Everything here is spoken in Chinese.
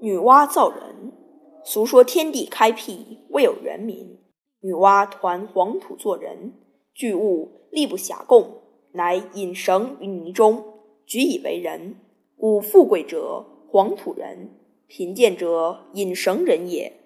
女娲造人。俗说天地开辟，未有人民。女娲团黄土做人，巨物力不暇供，乃引绳于泥中，举以为人。故富贵者黄土人，贫贱者引绳人也。